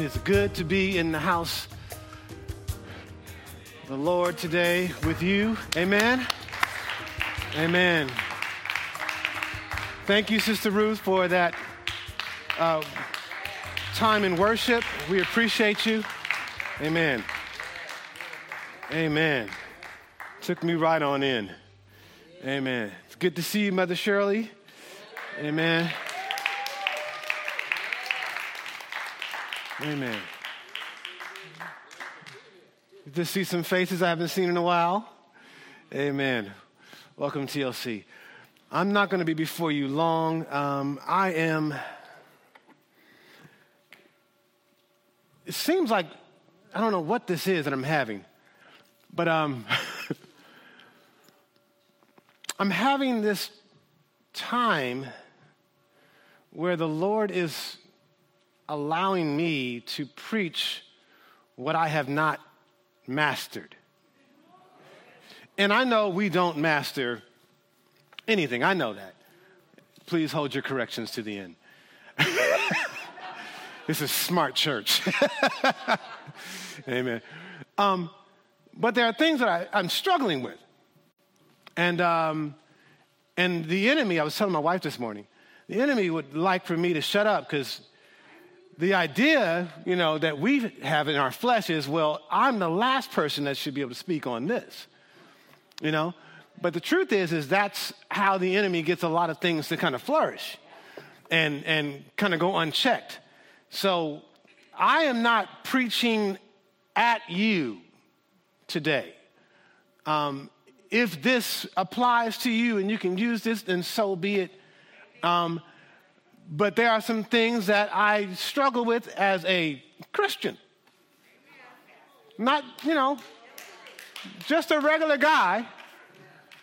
It is good to be in the house the Lord today with you. Amen. Amen. Thank you, Sister Ruth, for that uh, time in worship. We appreciate you. Amen. Amen. Took me right on in. Amen. It's good to see you, Mother Shirley. Amen. Amen. Good to see some faces I haven't seen in a while. Amen. Welcome, to TLC. I'm not going to be before you long. Um, I am. It seems like I don't know what this is that I'm having, but um, I'm having this time where the Lord is allowing me to preach what I have not mastered. And I know we don't master anything. I know that. Please hold your corrections to the end. this is smart church. Amen. Um, but there are things that I, I'm struggling with. And, um, and the enemy, I was telling my wife this morning, the enemy would like for me to shut up because the idea, you know, that we have in our flesh is, well, I'm the last person that should be able to speak on this, you know. But the truth is, is that's how the enemy gets a lot of things to kind of flourish and and kind of go unchecked. So I am not preaching at you today. Um, if this applies to you and you can use this, then so be it. Um, but there are some things that I struggle with as a Christian. Not, you know, just a regular guy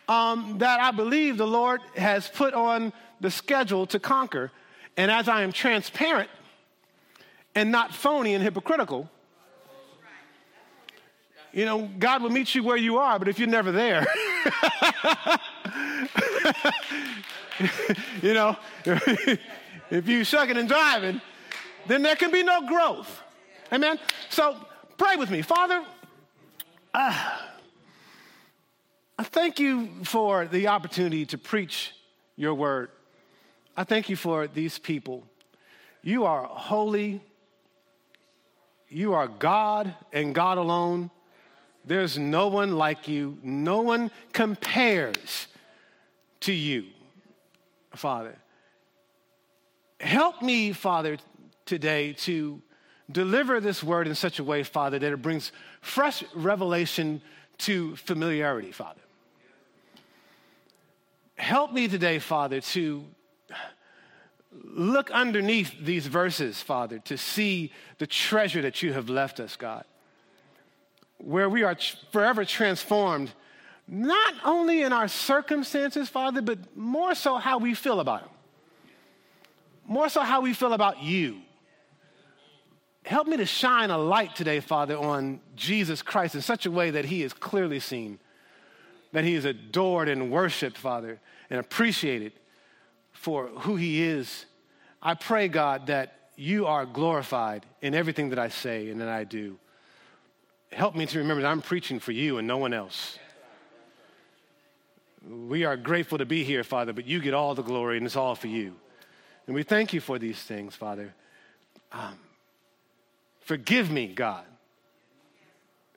um, that I believe the Lord has put on the schedule to conquer. And as I am transparent and not phony and hypocritical, you know, God will meet you where you are, but if you're never there, you know, if you sucking and driving, then there can be no growth. Amen? So pray with me. Father, uh, I thank you for the opportunity to preach your word. I thank you for these people. You are holy. You are God and God alone. There's no one like you. No one compares to you, Father. Help me, Father, today to deliver this word in such a way, Father, that it brings fresh revelation to familiarity, Father. Help me today, Father, to look underneath these verses, Father, to see the treasure that you have left us, God, where we are forever transformed, not only in our circumstances, Father, but more so how we feel about them more so how we feel about you. Help me to shine a light today, Father, on Jesus Christ in such a way that he is clearly seen, that he is adored and worshiped, Father, and appreciated for who he is. I pray, God, that you are glorified in everything that I say and that I do. Help me to remember that I'm preaching for you and no one else. We are grateful to be here, Father, but you get all the glory and it's all for you. And we thank you for these things, Father. Um, forgive me, God.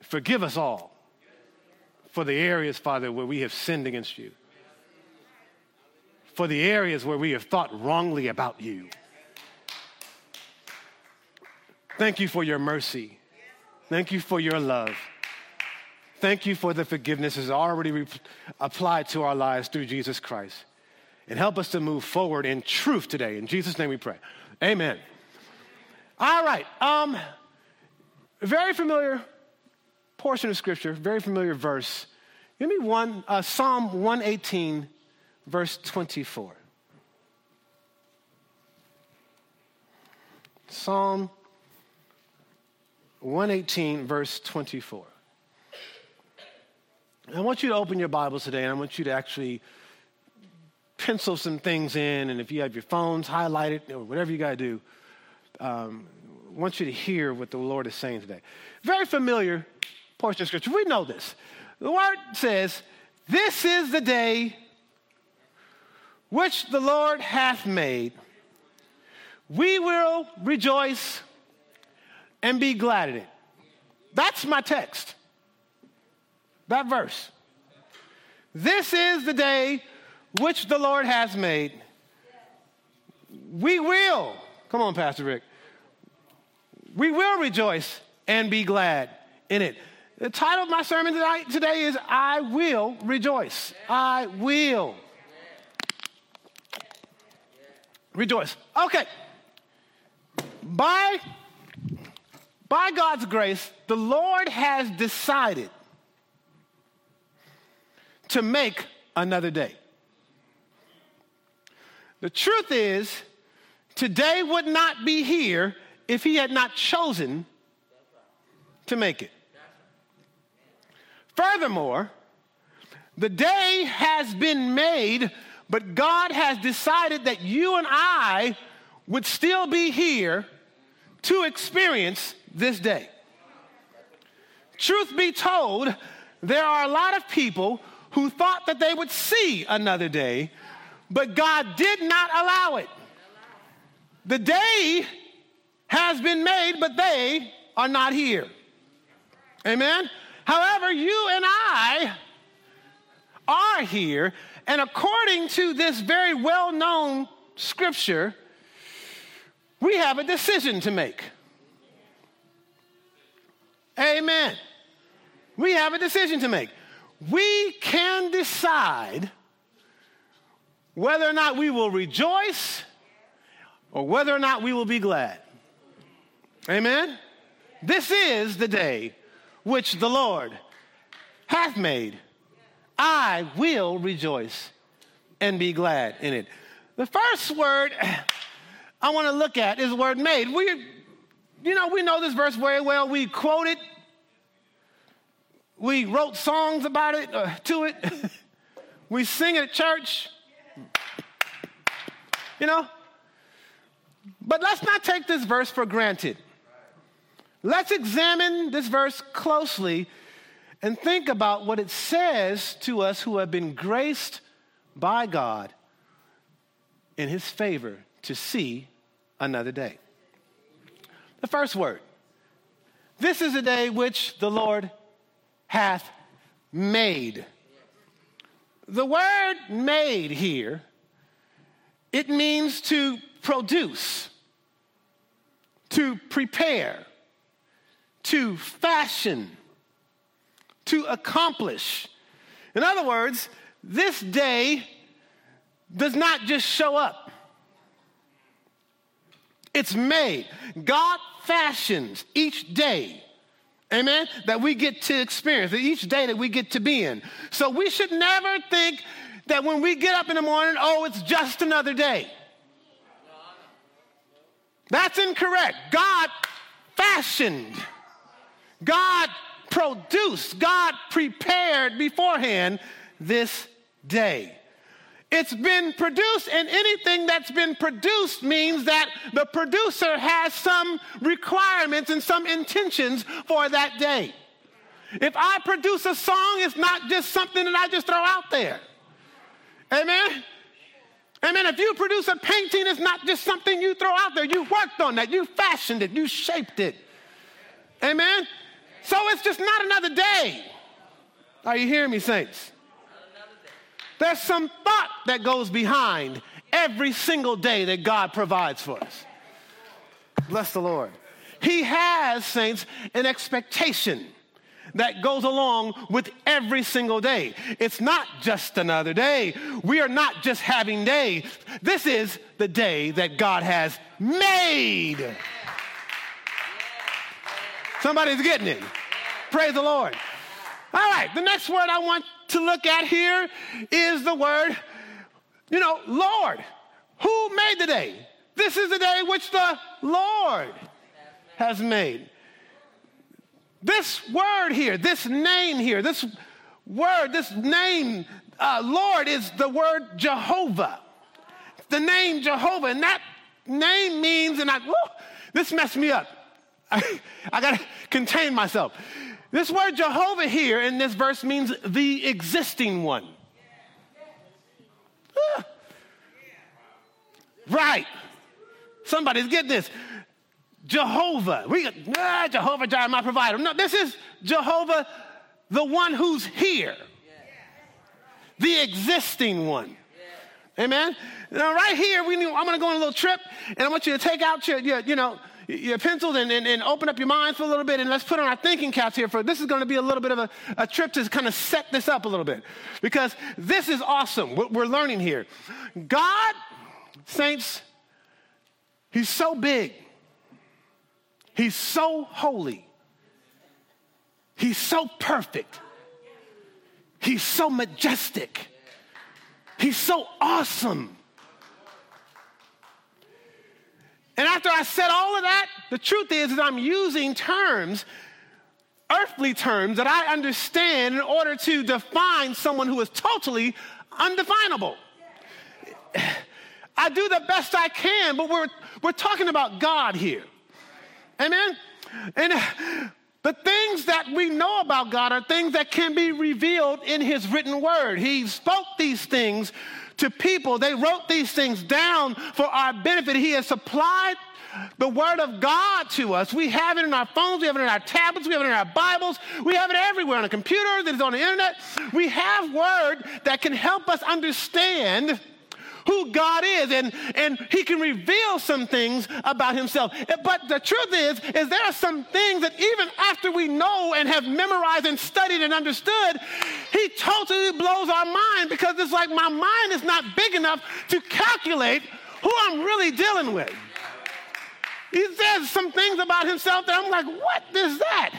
Forgive us all for the areas, Father, where we have sinned against you, for the areas where we have thought wrongly about you. Thank you for your mercy. Thank you for your love. Thank you for the forgiveness that's already re- applied to our lives through Jesus Christ and help us to move forward in truth today. In Jesus' name we pray. Amen. All right. Um, very familiar portion of scripture, very familiar verse. Give me one, uh, Psalm 118, verse 24. Psalm 118, verse 24. I want you to open your Bibles today, and I want you to actually pencil some things in, and if you have your phones, highlight it, or whatever you got to do. um, I want you to hear what the Lord is saying today. Very familiar portion of scripture. We know this. The word says, This is the day which the Lord hath made. We will rejoice and be glad in it. That's my text. That verse. This is the day which the Lord has made. We will, come on, Pastor Rick, we will rejoice and be glad in it. The title of my sermon tonight, today is I Will Rejoice. I will rejoice. Okay. By, by God's grace, the Lord has decided to make another day. The truth is, today would not be here if he had not chosen to make it. Furthermore, the day has been made, but God has decided that you and I would still be here to experience this day. Truth be told, there are a lot of people who thought that they would see another day, but God did not allow it. The day has been made, but they are not here. Amen? However, you and I are here, and according to this very well known scripture, we have a decision to make. Amen. We have a decision to make. We can decide whether or not we will rejoice or whether or not we will be glad. Amen? This is the day which the Lord hath made. I will rejoice and be glad in it. The first word I want to look at is the word made. We, you know, we know this verse very well. We quote it. We wrote songs about it, uh, to it. we sing it at church. You know? But let's not take this verse for granted. Let's examine this verse closely and think about what it says to us who have been graced by God in his favor to see another day. The first word this is a day which the Lord hath made. The word made here, it means to produce, to prepare, to fashion, to accomplish. In other words, this day does not just show up. It's made. God fashions each day, amen, that we get to experience, each day that we get to be in. So we should never think that when we get up in the morning, oh, it's just another day. That's incorrect. God fashioned God produced, God prepared beforehand this day. It's been produced, and anything that's been produced means that the producer has some requirements and some intentions for that day. If I produce a song, it's not just something that I just throw out there. Amen? Amen. If you produce a painting, it's not just something you throw out there. You worked on that, you fashioned it, you shaped it. Amen? So it's just not another day. Are you hearing me, saints? There's some thought that goes behind every single day that God provides for us. Bless the Lord. He has, saints, an expectation that goes along with every single day. It's not just another day. We are not just having days. This is the day that God has made. Somebody's getting it. Praise the Lord. All right, the next word I want to look at here is the word, you know, Lord. Who made the day? This is the day which the Lord has made. This word here, this name here, this word, this name, uh, Lord, is the word Jehovah. The name Jehovah. And that name means, and I, woo, this messed me up. I, I got to contain myself. This word Jehovah here in this verse means the existing one. Ah. Right. Somebody's getting this. Jehovah. We ah, Jehovah Jireh, my provider. No, this is Jehovah, the one who's here, the existing one. Amen. Now, right here, we, I'm going to go on a little trip, and I want you to take out your, your you know, your pencils and, and, and, open up your mind for a little bit, and let's put on our thinking caps here. For this is going to be a little bit of a, a trip to kind of set this up a little bit, because this is awesome. What we're learning here, God, saints, He's so big. He's so holy. He's so perfect. He's so majestic. He's so awesome. And after I said all of that, the truth is that I'm using terms, earthly terms, that I understand in order to define someone who is totally undefinable. I do the best I can, but we're, we're talking about God here. Amen? And uh, the things that we know about God are things that can be revealed in His written word. He spoke these things to people, they wrote these things down for our benefit. He has supplied the word of God to us. We have it in our phones, we have it in our tablets, we have it in our Bibles, we have it everywhere on a computer, that is on the internet. We have word that can help us understand who God is and, and he can reveal some things about himself. But the truth is, is there are some things that even after we know and have memorized and studied and understood, he totally blows our mind because it's like my mind is not big enough to calculate who I'm really dealing with. He says some things about himself that I'm like, what is that?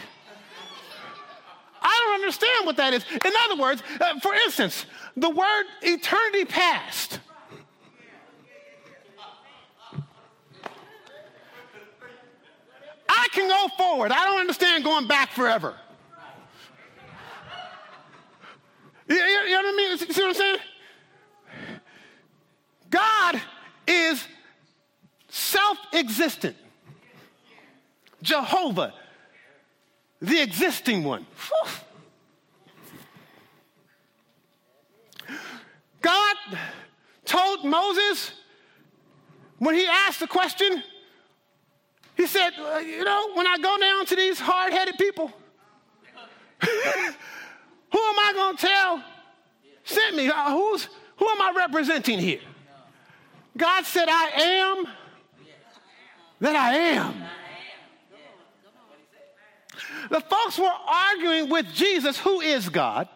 I don't understand what that is. In other words, uh, for instance, the word eternity past can go forward. I don't understand going back forever. You, you, you know what I mean? See what I'm saying? God is self existent. Jehovah, the existing one. God told Moses when he asked the question, he said, uh, You know, when I go down to these hard headed people, who am I going to tell sent me? Uh, who's, who am I representing here? God said, I am that I am. The folks were arguing with Jesus, who is God.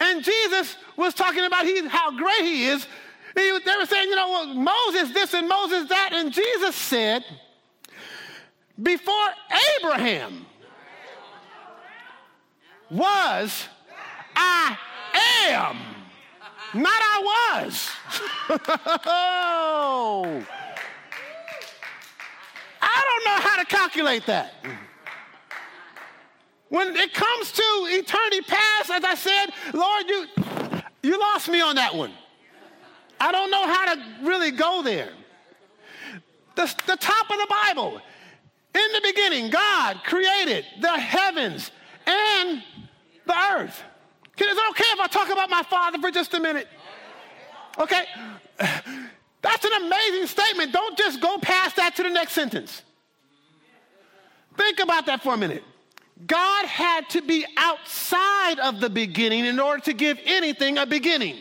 And Jesus was talking about he, how great he is they were saying, you know, well, Moses this and Moses that. And Jesus said, before Abraham was, I am. Not I was. I don't know how to calculate that. When it comes to eternity past, as I said, Lord, you, you lost me on that one. I don't know how to really go there. The, the top of the Bible. In the beginning, God created the heavens and the earth. Is it okay if I talk about my father for just a minute? Okay? That's an amazing statement. Don't just go past that to the next sentence. Think about that for a minute. God had to be outside of the beginning in order to give anything a beginning.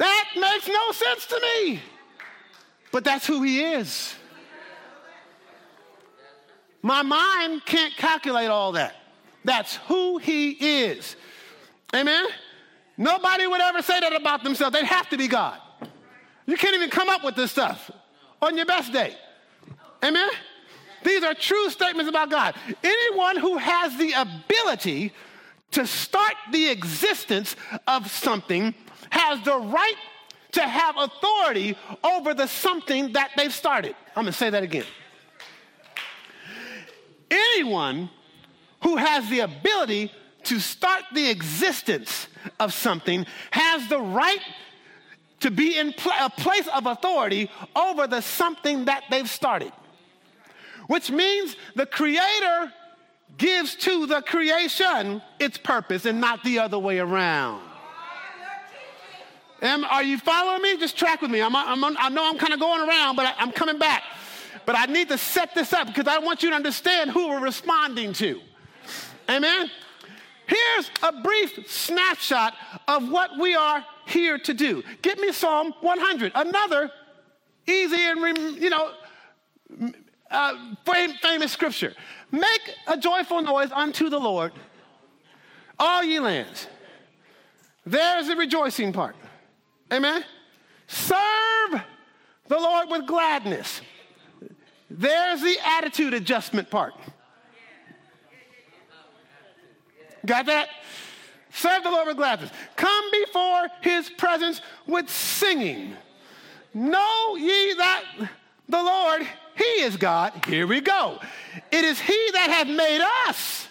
That makes no sense to me. But that's who he is. My mind can't calculate all that. That's who he is. Amen? Nobody would ever say that about themselves. They'd have to be God. You can't even come up with this stuff on your best day. Amen? These are true statements about God. Anyone who has the ability to start the existence of something has the right to have authority over the something that they've started. I'm to say that again. Anyone who has the ability to start the existence of something has the right to be in pl- a place of authority over the something that they've started. Which means the creator gives to the creation its purpose and not the other way around. Am, are you following me? Just track with me. I'm, I'm, i know I'm kind of going around, but I, I'm coming back. But I need to set this up because I want you to understand who we're responding to. Amen? Here's a brief snapshot of what we are here to do. Get me Psalm 100, another easy and, you know, uh, famous scripture. Make a joyful noise unto the Lord, all ye lands. There's the rejoicing part. Amen? Serve the Lord with gladness. There's the attitude adjustment part. Got that? Serve the Lord with gladness. Come before his presence with singing. Know ye that the Lord, he is God. Here we go. It is he that hath made us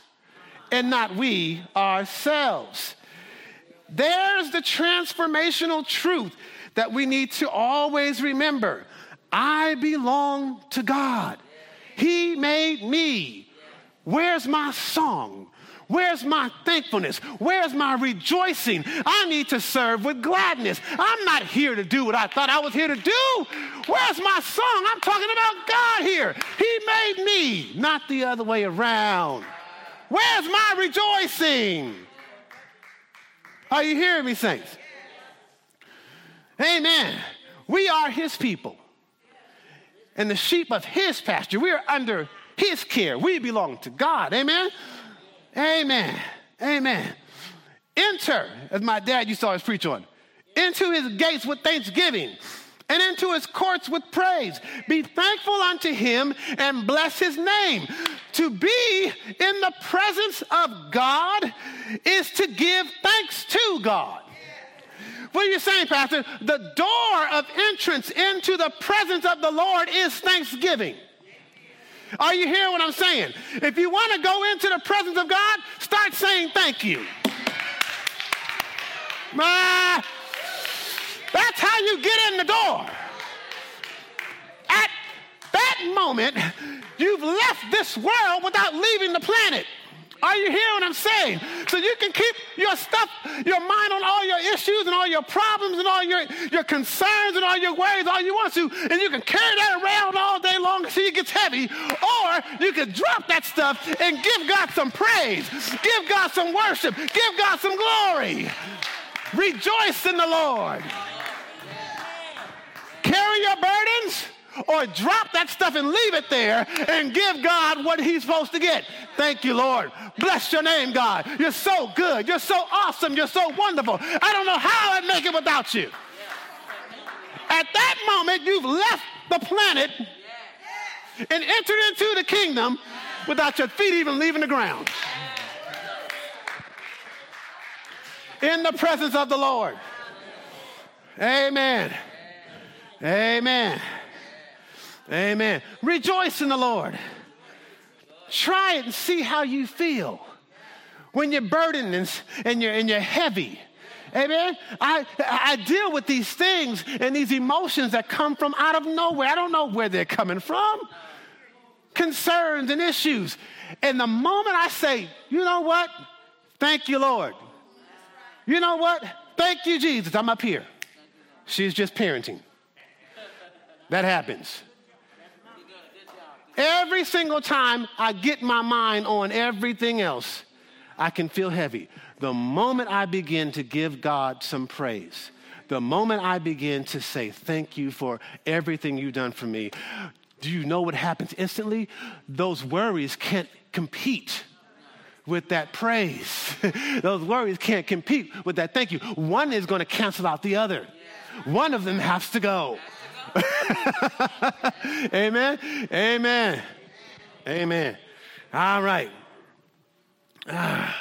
and not we ourselves. There's the transformational truth that we need to always remember. I belong to God. He made me. Where's my song? Where's my thankfulness? Where's my rejoicing? I need to serve with gladness. I'm not here to do what I thought I was here to do. Where's my song? I'm talking about God here. He made me, not the other way around. Where's my rejoicing? Are you hearing me, saints? Amen. We are his people and the sheep of his pasture. We are under his care. We belong to God. Amen. Amen. Amen. Enter, as my dad used to always preach on, into his gates with thanksgiving and into his courts with praise. Be thankful unto him and bless his name. To be in the presence of God is to give thanks to God. What are you saying, Pastor? The door of entrance into the presence of the Lord is thanksgiving. Are you hearing what I'm saying? If you want to go into the presence of God, start saying thank you. Ah, that's how you get in the door. At that moment, you've left this world without leaving the planet. Are you hearing what I'm saying? So you can keep your stuff, your mind on all your issues and all your problems and all your, your concerns and all your worries, all you want to, and you can carry that around all day long until it gets heavy. Or you can drop that stuff and give God some praise, give God some worship, give God some glory. Rejoice in the Lord. Carry your burdens or drop that stuff and leave it there and give God what he's supposed to get. Thank you, Lord. Bless your name, God. You're so good. You're so awesome. You're so wonderful. I don't know how I'd make it without you. At that moment, you've left the planet and entered into the kingdom without your feet even leaving the ground. In the presence of the Lord. Amen. Amen. Amen. Rejoice in the Lord. Try it and see how you feel when you're burdened and, and, you're, and you're heavy. Amen. I, I deal with these things and these emotions that come from out of nowhere. I don't know where they're coming from. Concerns and issues. And the moment I say, you know what? Thank you, Lord. You know what? Thank you, Jesus. I'm up here. She's just parenting. That happens. Every single time I get my mind on everything else, I can feel heavy. The moment I begin to give God some praise, the moment I begin to say, Thank you for everything you've done for me, do you know what happens instantly? Those worries can't compete with that praise. Those worries can't compete with that thank you. One is going to cancel out the other, one of them has to go. Amen. Amen. Amen. All right. Ah.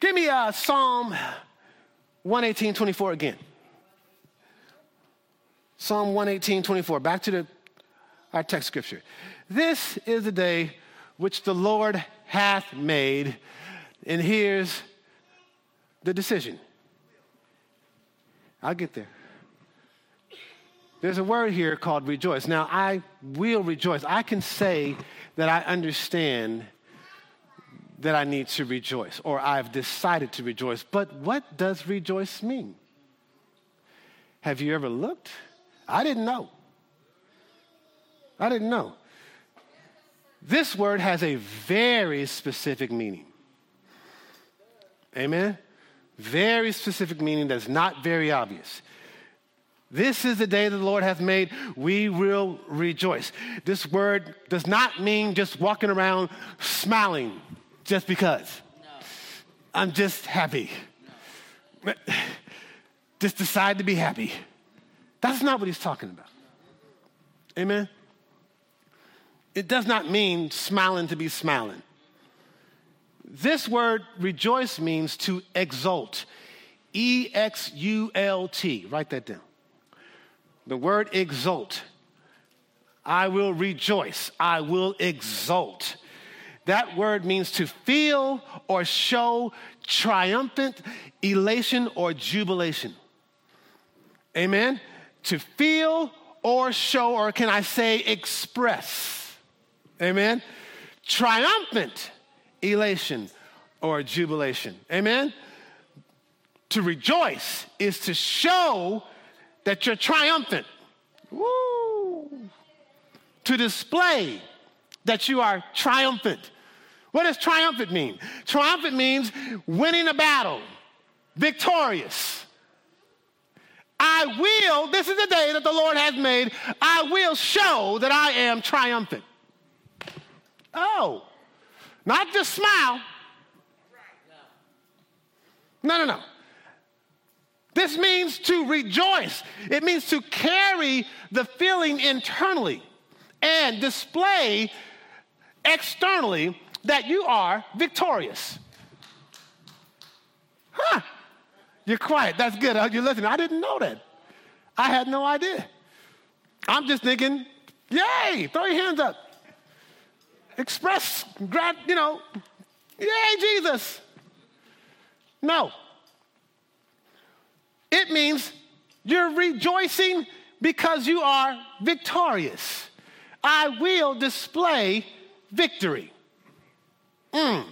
Give me uh, Psalm 118, 24 again. Psalm 118, 24. Back to the, our text scripture. This is the day which the Lord hath made, and here's the decision I'll get there. There's a word here called rejoice. Now, I will rejoice. I can say that I understand that I need to rejoice or I've decided to rejoice. But what does rejoice mean? Have you ever looked? I didn't know. I didn't know. This word has a very specific meaning. Amen? Very specific meaning that's not very obvious. This is the day the Lord hath made. We will rejoice. This word does not mean just walking around smiling just because. No. I'm just happy. No. Just decide to be happy. That's not what he's talking about. Amen? It does not mean smiling to be smiling. This word rejoice means to exult. E X U L T. Write that down. The word exult. I will rejoice. I will exult. That word means to feel or show triumphant elation or jubilation. Amen? To feel or show, or can I say express? Amen? Triumphant elation or jubilation. Amen? To rejoice is to show that you're triumphant. Woo! To display that you are triumphant. What does triumphant mean? Triumphant means winning a battle, victorious. I will, this is the day that the Lord has made, I will show that I am triumphant. Oh, not just smile. No, no, no. This means to rejoice. It means to carry the feeling internally and display externally that you are victorious. Huh. You're quiet. That's good. Uh, You're listening. I didn't know that. I had no idea. I'm just thinking, yay, throw your hands up. Express, you know, yay, Jesus. No. It means you're rejoicing because you are victorious. I will display victory. Mm.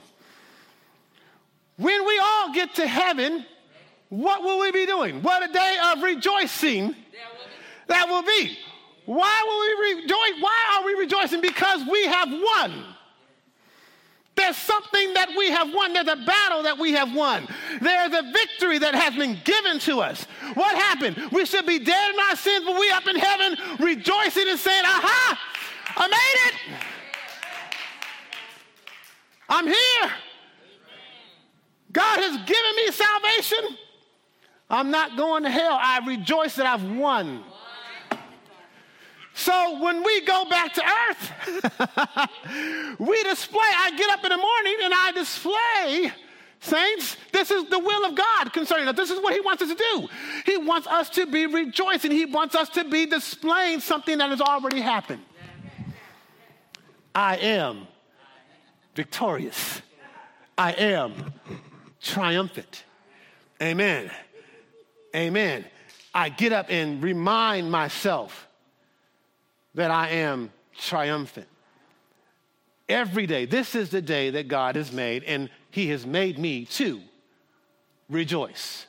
When we all get to heaven, what will we be doing? What a day of rejoicing that will be. Why will we rejoice? Why are we rejoicing? Because we have won. There's something that we have won. There's a battle that we have won. There's a victory that has been given to us. What happened? We should be dead in our sins, but we up in heaven rejoicing and saying, Aha, I made it. I'm here. God has given me salvation. I'm not going to hell. I rejoice that I've won. So when we go back to earth, we display. I get up in the morning and I display, saints, this is the will of God concerning us. This is what He wants us to do. He wants us to be rejoicing, He wants us to be displaying something that has already happened. I am victorious. I am triumphant. Amen. Amen. I get up and remind myself that I am triumphant. Every day, this is the day that God has made, and He has made me to rejoice.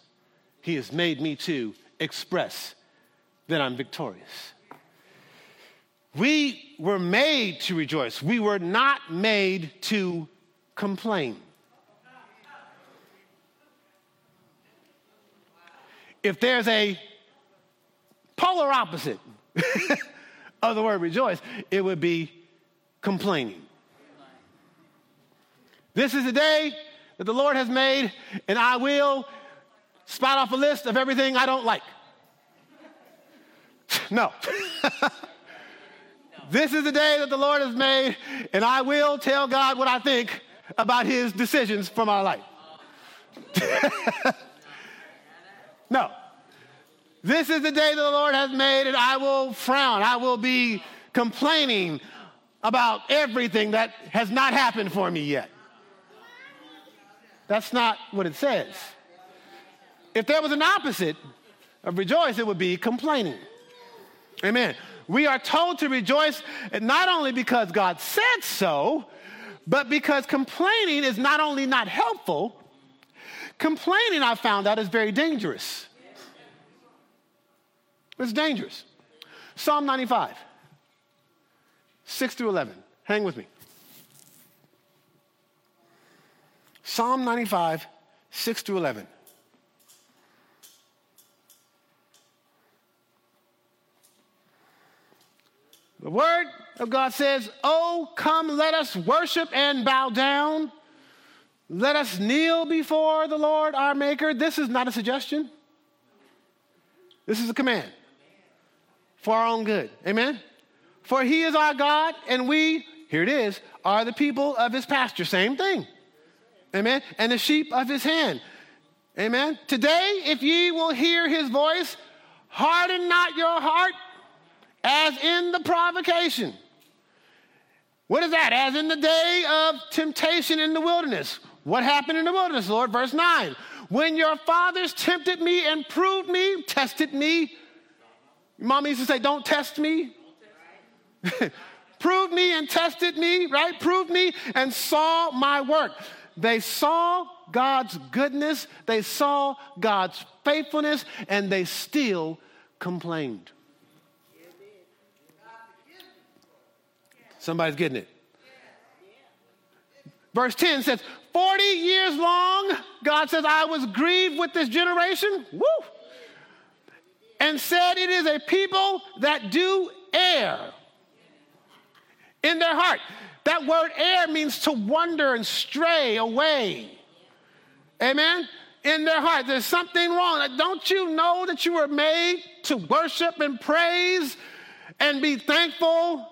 He has made me to express that I'm victorious. We were made to rejoice. We were not made to complain. If there's a polar opposite of the word rejoice, it would be complaining. This is the day that the Lord has made, and I will spot off a list of everything I don't like. no. This is the day that the Lord has made, and I will tell God what I think about his decisions for my life. no. This is the day that the Lord has made, and I will frown. I will be complaining about everything that has not happened for me yet. That's not what it says. If there was an opposite, of rejoice, it would be complaining. Amen. We are told to rejoice not only because God said so, but because complaining is not only not helpful, complaining, I found out, is very dangerous. It's dangerous. Psalm 95, 6 through 11. Hang with me. Psalm 95, 6 through 11. The word of God says, Oh, come, let us worship and bow down. Let us kneel before the Lord our Maker. This is not a suggestion, this is a command for our own good. Amen? For he is our God, and we, here it is, are the people of his pasture. Same thing. Amen? And the sheep of his hand. Amen? Today, if ye will hear his voice, harden not your heart as in the provocation. What is that? As in the day of temptation in the wilderness. What happened in the wilderness, Lord? Verse 9. When your fathers tempted me and proved me, tested me. Mama used to say, Don't test me. proved me and tested me, right? Proved me and saw my work. They saw God's goodness, they saw God's faithfulness, and they still complained. Somebody's getting it. Verse 10 says, 40 years long, God says, I was grieved with this generation. Woo! And said, It is a people that do err in their heart. That word err means to wander and stray away. Amen? In their heart. There's something wrong. Don't you know that you were made to worship and praise and be thankful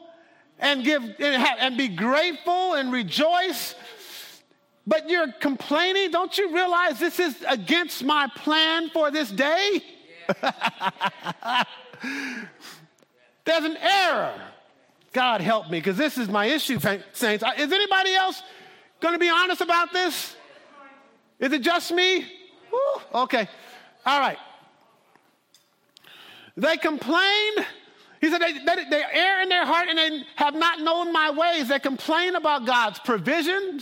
and give and, be grateful and rejoice but you're complaining don't you realize this is against my plan for this day. there's an error god help me because this is my issue saints is anybody else going to be honest about this is it just me Woo. okay all right they complain he said, they, they, they err in their heart and they have not known my ways. They complain about God's provision,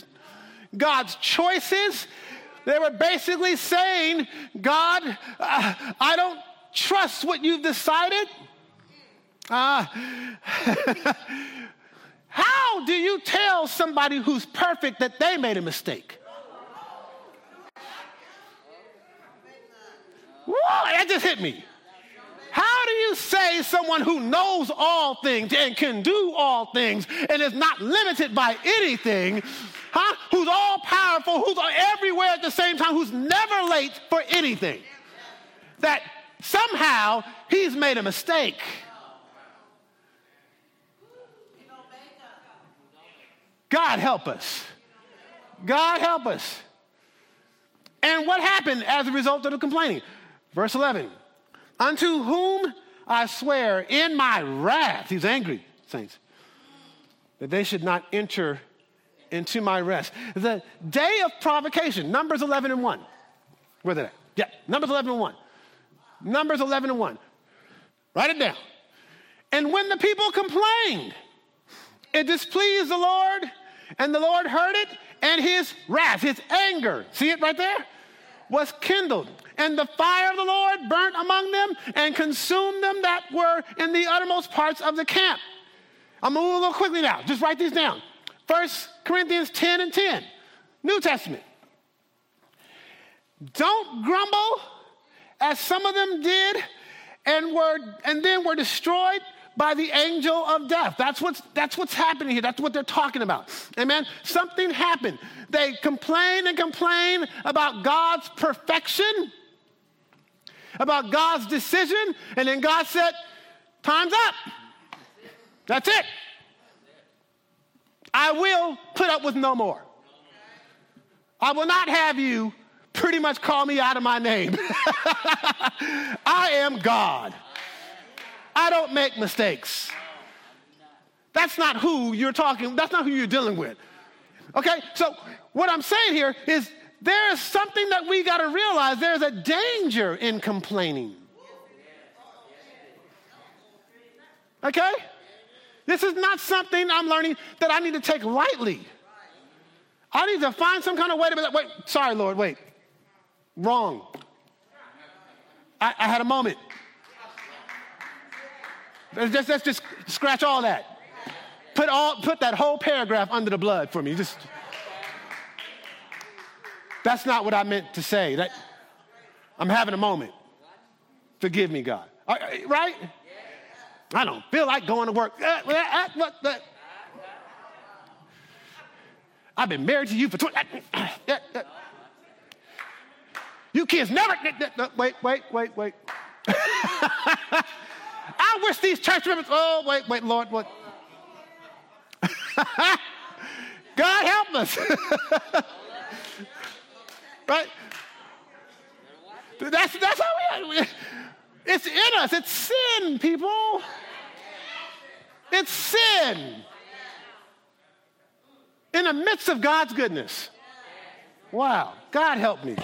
God's choices. They were basically saying, God, uh, I don't trust what you've decided. Uh, how do you tell somebody who's perfect that they made a mistake? Whoa, that just hit me. Do you say someone who knows all things and can do all things and is not limited by anything, huh? Who's all powerful, who's everywhere at the same time, who's never late for anything, that somehow he's made a mistake? God help us. God help us. And what happened as a result of the complaining? Verse 11. Unto whom I swear in my wrath, he's angry, saints, that they should not enter into my rest. The day of provocation, Numbers 11 and 1. Where they at? Yeah, Numbers 11 and 1. Numbers 11 and 1. Write it down. And when the people complained, it displeased the Lord, and the Lord heard it, and his wrath, his anger, see it right there, was kindled and the fire of the Lord burnt among them and consumed them that were in the uttermost parts of the camp. I'm gonna move a little quickly now. Just write these down. First Corinthians 10 and 10, New Testament. Don't grumble as some of them did and were and then were destroyed by the angel of death. That's what's, that's what's happening here. That's what they're talking about. Amen. Something happened. They complain and complain about God's perfection about God's decision, and then God said, Time's up. That's it. I will put up with no more. I will not have you pretty much call me out of my name. I am God. I don't make mistakes. That's not who you're talking, that's not who you're dealing with. Okay? So what I'm saying here is there is something that we got to realize there's a danger in complaining. Okay? This is not something I'm learning that I need to take lightly. I need to find some kind of way to be like, wait, sorry, Lord, wait. Wrong. I, I had a moment. Let's just, let's just scratch all that. Put, all, put that whole paragraph under the blood for me. Just. That's not what I meant to say. That, I'm having a moment. Forgive me, God. Uh, uh, right? I don't feel like going to work. Uh, uh, uh, I've been married to you for 20. Uh, you kids never. Wait, wait, wait, wait. I wish these church members. Oh, wait, wait, Lord, what? God help us. right? That's, that's how we, are. it's in us. It's sin, people. It's sin in the midst of God's goodness. Wow. God help me.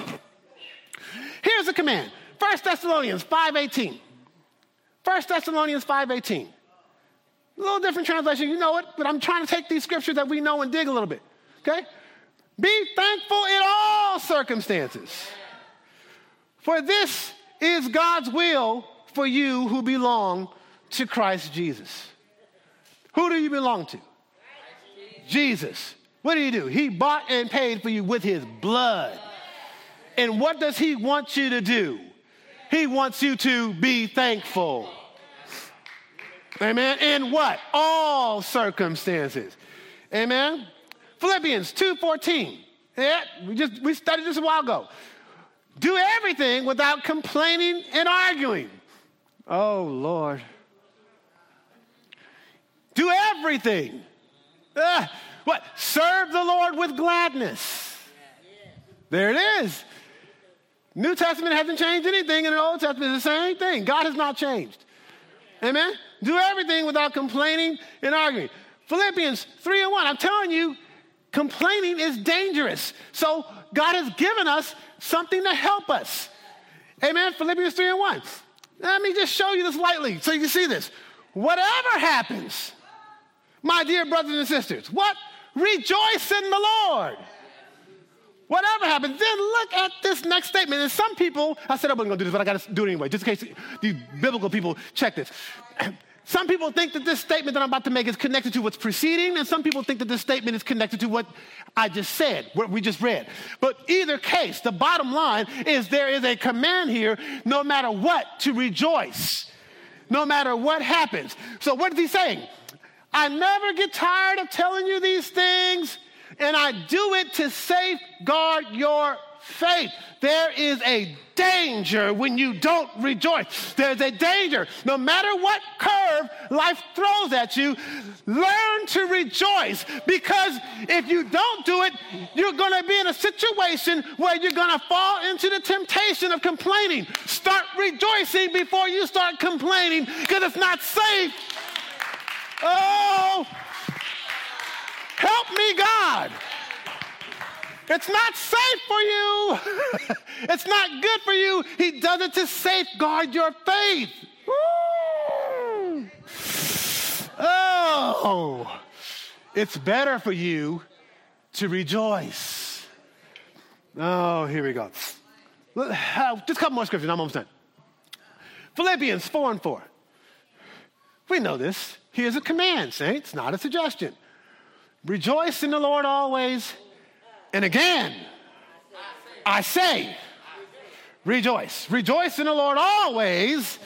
Here's a command. 1 Thessalonians 5.18. 1 Thessalonians 5.18. A little different translation, you know it, but I'm trying to take these scriptures that we know and dig a little bit. Okay? Be thankful all circumstances. For this is God's will for you who belong to Christ Jesus. Who do you belong to? Jesus. What did he do? He bought and paid for you with his blood. And what does he want you to do? He wants you to be thankful. Amen. In what? All circumstances. Amen. Philippians 2:14. Yeah, we just we studied this a while ago. Do everything without complaining and arguing. Oh Lord. Do everything. Uh, what? Serve the Lord with gladness. There it is. New Testament hasn't changed anything, and the Old Testament is the same thing. God has not changed. Amen? Do everything without complaining and arguing. Philippians 3 and 1. I'm telling you, complaining is dangerous. So God has given us something to help us. Amen? Philippians 3 and 1. Let me just show you this lightly so you can see this. Whatever happens, my dear brothers and sisters, what? Rejoice in the Lord. Whatever happens, then look at this next statement. And some people, I said I wasn't gonna do this, but I gotta do it anyway, just in case the biblical people check this. Some people think that this statement that I'm about to make is connected to what's preceding, and some people think that this statement is connected to what I just said, what we just read. But either case, the bottom line is there is a command here, no matter what, to rejoice, no matter what happens. So, what is he saying? I never get tired of telling you these things, and I do it to safeguard your faith. There is a danger when you don't rejoice. There's a danger. No matter what curve life throws at you, learn to rejoice because if you don't do it, you're going to be in a situation where you're going to fall into the temptation of complaining. Start rejoicing before you start complaining because it's not safe. Oh, help me, God. It's not safe for you. it's not good for you. He does it to safeguard your faith. Woo. Oh, it's better for you to rejoice. Oh, here we go. Uh, just a couple more scriptures. I'm almost done. Philippians 4 and 4. We know this. Here's a command, saints, not a suggestion. Rejoice in the Lord always. And again, I say, rejoice. Rejoice in the Lord always.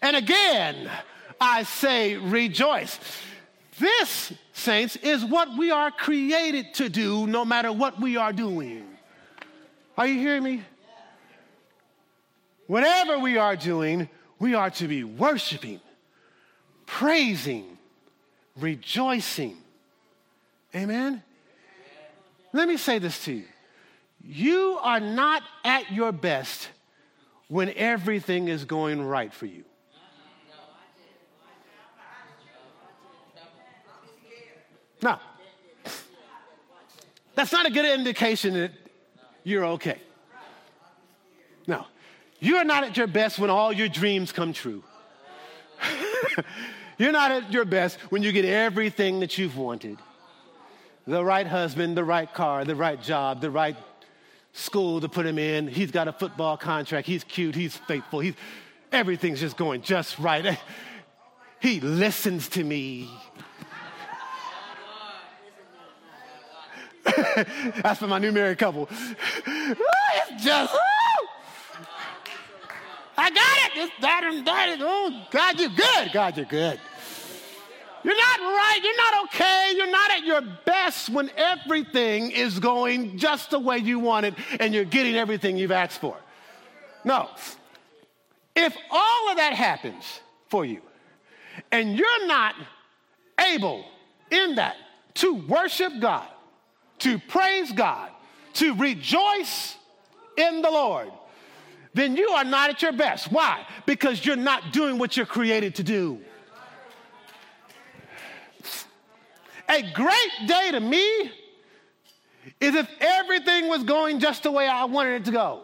And again, I say, rejoice. This, saints, is what we are created to do no matter what we are doing. Are you hearing me? Whatever we are doing, we are to be worshiping praising, rejoicing. Amen? Let me say this to you. You are not at your best when everything is going right for you. No. That's not a good indication that you're okay. No. You're not at your best when all your dreams come true. You're not at your best when you get everything that you've wanted the right husband, the right car, the right job, the right school to put him in. He's got a football contract. He's cute. He's faithful. He's, everything's just going just right. He listens to me. That's for my new married couple. it's just, I got it. It's that and that. Oh, God, you're good. God, you're good. You're not right. You're not okay. You're not at your best when everything is going just the way you want it and you're getting everything you've asked for. No. If all of that happens for you and you're not able in that to worship God, to praise God, to rejoice in the Lord, then you are not at your best. Why? Because you're not doing what you're created to do. A great day to me is if everything was going just the way I wanted it to go.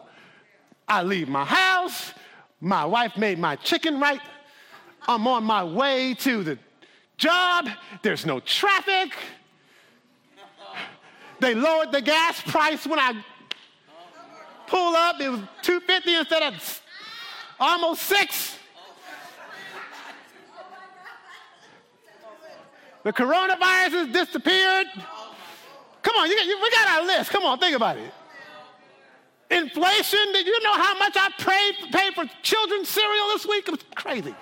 I leave my house, my wife made my chicken right, I'm on my way to the job, there's no traffic. They lowered the gas price when I pull up, it was 250 instead of almost six. The coronavirus has disappeared. Come on, you, you, we got our list. Come on, think about it. Inflation, did you know how much I paid, paid for children's cereal this week? It was crazy.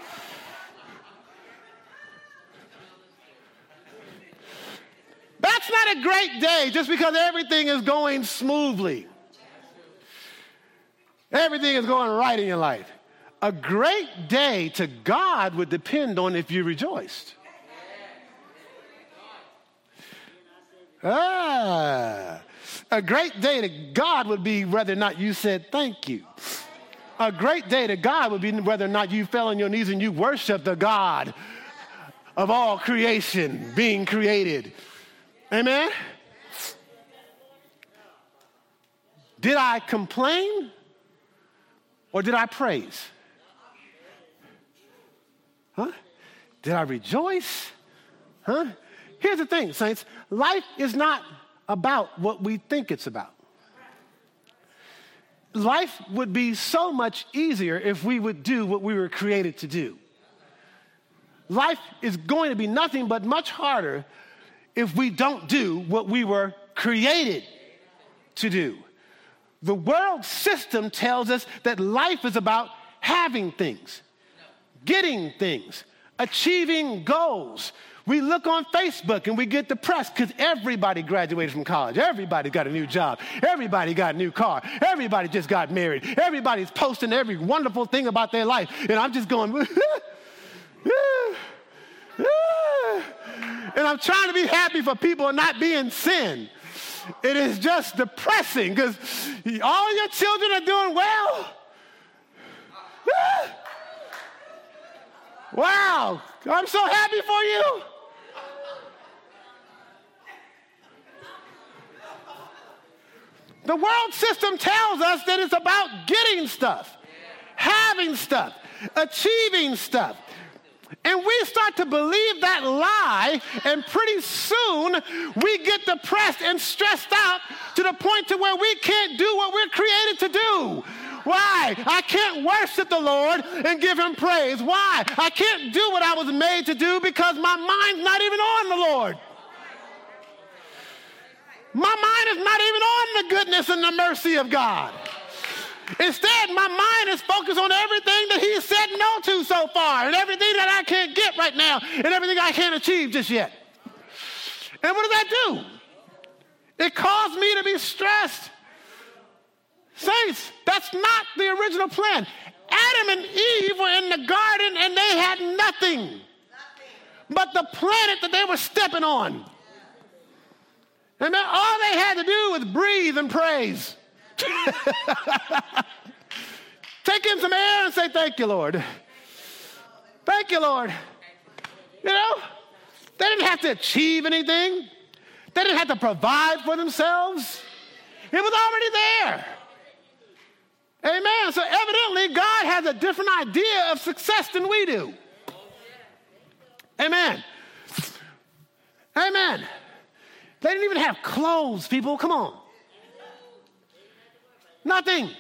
That's not a great day just because everything is going smoothly. Everything is going right in your life. A great day to God would depend on if you rejoiced. Ah, a great day to God would be whether or not you said thank you. A great day to God would be whether or not you fell on your knees and you worshiped the God of all creation being created. Amen? Did I complain or did I praise? Huh? Did I rejoice? Huh? Here's the thing, saints life is not about what we think it's about. Life would be so much easier if we would do what we were created to do. Life is going to be nothing but much harder if we don't do what we were created to do. The world system tells us that life is about having things, getting things, achieving goals. We look on Facebook and we get depressed because everybody graduated from college. Everybody got a new job. Everybody got a new car. Everybody just got married. Everybody's posting every wonderful thing about their life. And I'm just going, and I'm trying to be happy for people and not be in sin. It is just depressing because all your children are doing well. wow, I'm so happy for you. The world system tells us that it's about getting stuff, having stuff, achieving stuff. And we start to believe that lie, and pretty soon we get depressed and stressed out to the point to where we can't do what we're created to do. Why? I can't worship the Lord and give him praise. Why? I can't do what I was made to do because my mind's not even on the Lord. My mind is not even on the goodness and the mercy of God. Instead, my mind is focused on everything that he has said no to so far, and everything that I can't get right now, and everything I can't achieve just yet. And what does that do? It caused me to be stressed. Saints, that's not the original plan. Adam and Eve were in the garden and they had nothing, nothing. but the planet that they were stepping on. And all they had to do was breathe and praise. Take in some air and say, Thank you, Lord. Thank you, Lord. You know, they didn't have to achieve anything, they didn't have to provide for themselves. It was already there. Amen. So evidently, God has a different idea of success than we do. Amen. Amen. They didn't even have clothes, people. Come on. Nothing.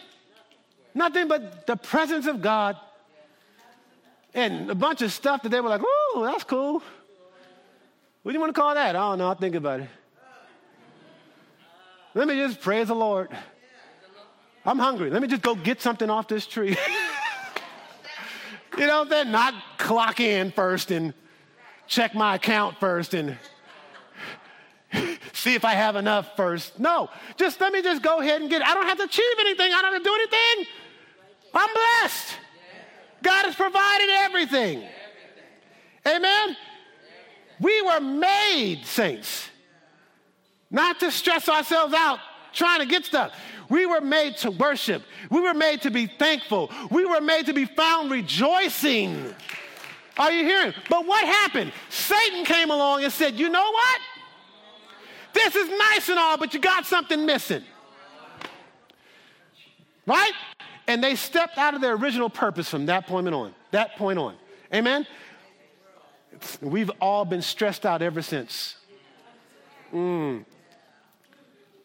Nothing but the presence of God and a bunch of stuff that they were like, ooh, that's cool. What do you want to call that? I don't know. I'll think about it. Let me just praise the Lord. I'm hungry. Let me just go get something off this tree. you know, then not clock in first and check my account first and see if I have enough first. No, just let me just go ahead and get it. I don't have to achieve anything. I don't have to do anything. I'm blessed. God has provided everything. Amen. We were made saints, not to stress ourselves out trying to get stuff. We were made to worship. We were made to be thankful. We were made to be found rejoicing. Are you hearing? But what happened? Satan came along and said, You know what? This is nice and all, but you got something missing. Right? And they stepped out of their original purpose from that point on. That point on. Amen? We've all been stressed out ever since. Mm.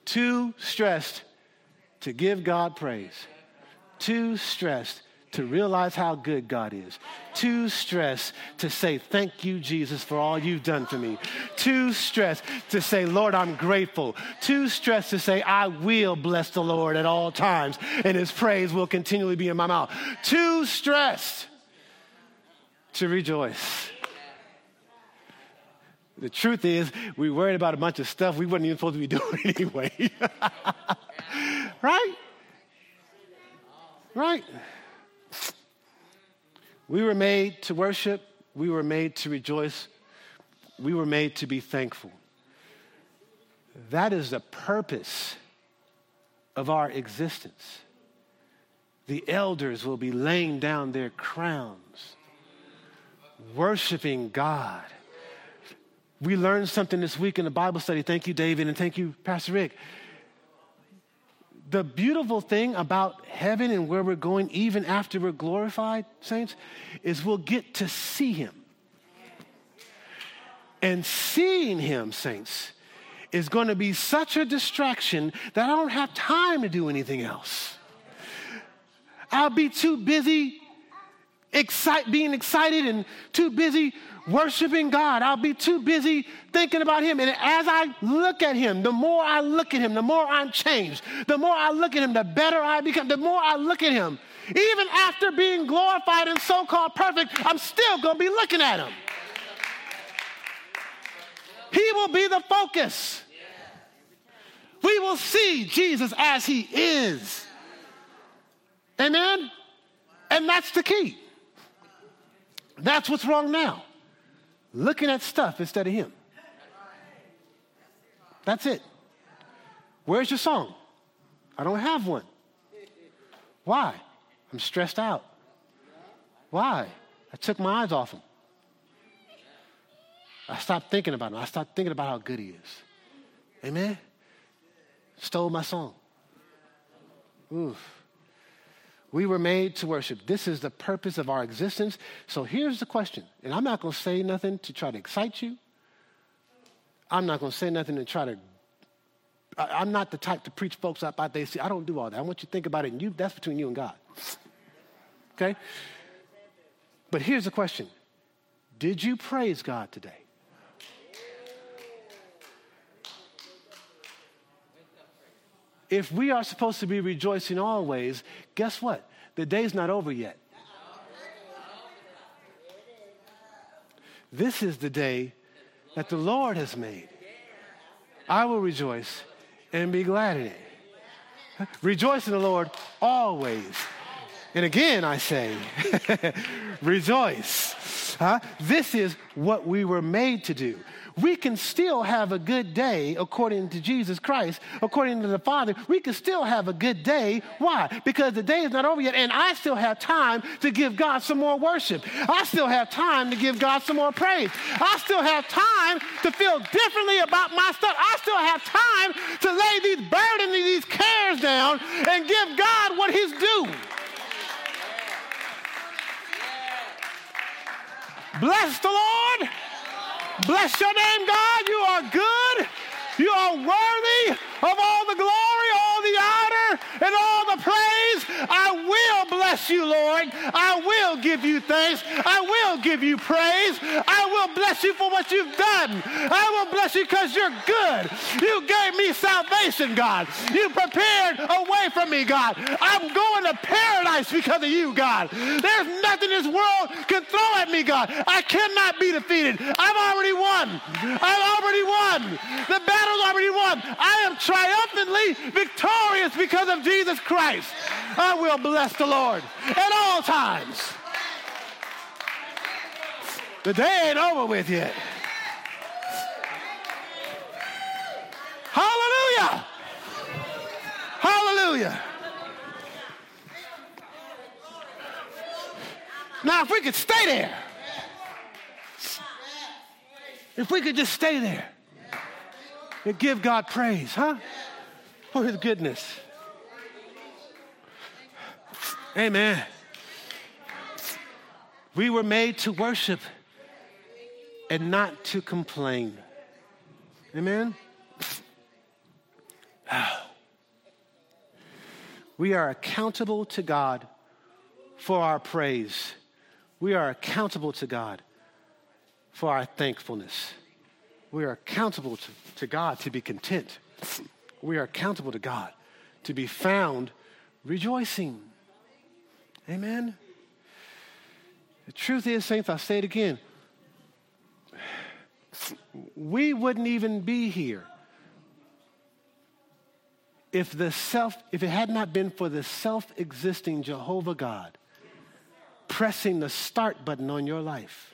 Too stressed to give God praise. Too stressed to realize how good God is. Too stressed to say, Thank you, Jesus, for all you've done for me. Too stressed to say, Lord, I'm grateful. Too stressed to say, I will bless the Lord at all times, and his praise will continually be in my mouth. Too stressed to rejoice. The truth is, we worried about a bunch of stuff we weren't even supposed to be doing anyway. right? Right? We were made to worship, we were made to rejoice, we were made to be thankful. That is the purpose of our existence. The elders will be laying down their crowns, worshiping God. We learned something this week in the Bible study. Thank you, David, and thank you, Pastor Rick the beautiful thing about heaven and where we're going, even after we're glorified, saints, is we'll get to see Him. And seeing Him, saints, is going to be such a distraction that I don't have time to do anything else. I'll be too busy excite, being excited and too busy worshiping God. I'll be too busy thinking about Him. And as I look at Him, the more I look at Him, the more I'm changed. The more I look at Him, the better I become. The more I look at Him, even after being glorified and so called perfect, I'm still going to be looking at Him. He will be the focus. We will see Jesus as He is. Amen? And that's the key. That's what's wrong now looking at stuff instead of Him. That's it. Where's your song? I don't have one. Why? I'm stressed out. Why? I took my eyes off him. I stopped thinking about him. I stopped thinking about how good he is. Amen? Stole my song. Oof. We were made to worship. This is the purpose of our existence. So here's the question, and I'm not going to say nothing to try to excite you. I'm not going to say nothing to try to. I, am not the type to preach folks up out there. See, I don't do all that. I want you to think about it, and you, that's between you and God. Okay? But here's the question Did you praise God today? If we are supposed to be rejoicing always, guess what? The day's not over yet. This is the day that the Lord has made. I will rejoice and be glad in it. Rejoice in the Lord always. And again, I say, rejoice. Huh? This is what we were made to do we can still have a good day according to Jesus Christ, according to the Father. We can still have a good day. Why? Because the day is not over yet, and I still have time to give God some more worship. I still have time to give God some more praise. I still have time to feel differently about my stuff. I still have time to lay these burdens, these cares down, and give God what He's due. Bless the Lord Bless your name, God. You are good. You are worthy of all the glory, all the honor, and all the praise. I will bless you, Lord. I will give you thanks. I will give you praise. I will bless you for what you've done. I will bless you because you're good. You gave me salvation, God. You prepared a way for me, God. I'm going to paradise because of you, God. There's nothing this world can throw at me, God. I cannot be defeated. I've already won. I've already won. The battle's already won. I am triumphantly victorious because of Jesus Christ. I will bless the Lord at all times. The day ain't over with yet. Hallelujah. Hallelujah. Now, if we could stay there, if we could just stay there and give God praise, huh? For his goodness. Amen. We were made to worship and not to complain. Amen. We are accountable to God for our praise. We are accountable to God for our thankfulness. We are accountable to, to God to be content. We are accountable to God to be found rejoicing. Amen. The truth is, saints, I'll say it again. We wouldn't even be here if the self, if it had not been for the self-existing Jehovah God pressing the start button on your life.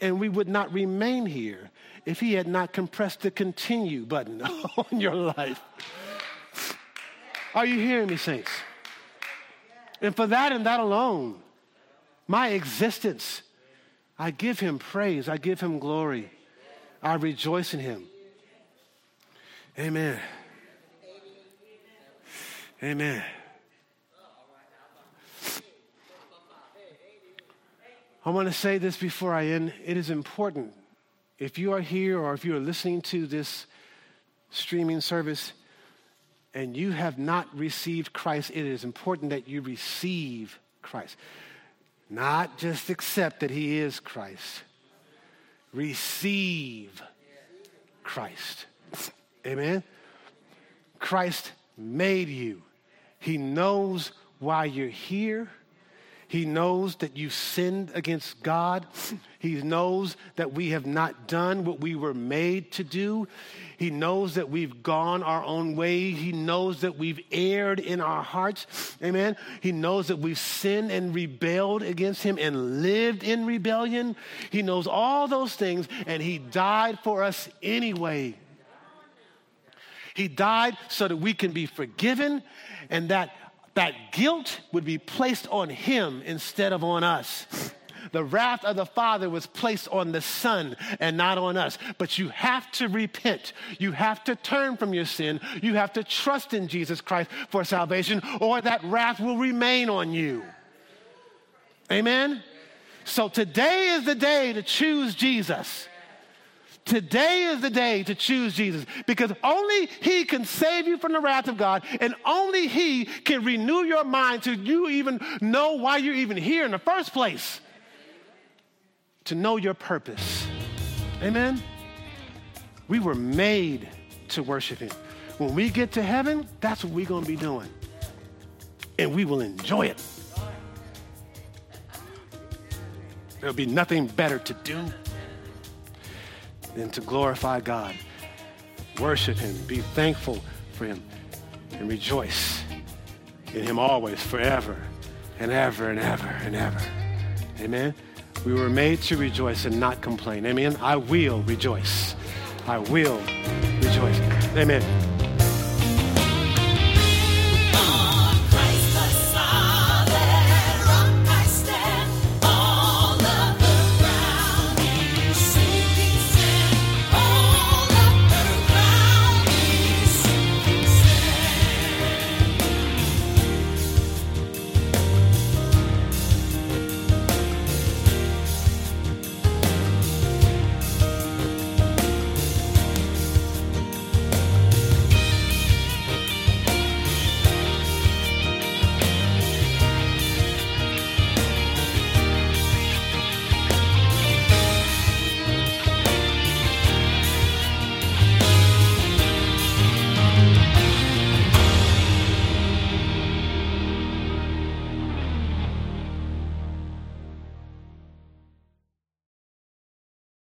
And we would not remain here if he had not compressed the continue button on your life. Are you hearing me, saints? And for that and that alone, my existence, I give him praise, I give him glory, I rejoice in him. Amen. Amen. I want to say this before I end. It is important. If you are here or if you are listening to this streaming service and you have not received Christ, it is important that you receive Christ. Not just accept that He is Christ, receive Christ. Amen? Christ made you. He knows why you're here. He knows that you sinned against God. He knows that we have not done what we were made to do. He knows that we've gone our own way. He knows that we've erred in our hearts. Amen. He knows that we've sinned and rebelled against Him and lived in rebellion. He knows all those things, and He died for us anyway. He died so that we can be forgiven and that that guilt would be placed on him instead of on us. The wrath of the Father was placed on the Son and not on us. But you have to repent. You have to turn from your sin. You have to trust in Jesus Christ for salvation, or that wrath will remain on you. Amen? So today is the day to choose Jesus. Today is the day to choose Jesus because only He can save you from the wrath of God, and only He can renew your mind to you even know why you're even here in the first place. To know your purpose. Amen? We were made to worship Him. When we get to heaven, that's what we're going to be doing. And we will enjoy it. There'll be nothing better to do than to glorify God, worship Him, be thankful for Him, and rejoice in Him always, forever and ever and ever and ever. Amen. We were made to rejoice and not complain. Amen. I will rejoice. I will rejoice. Amen.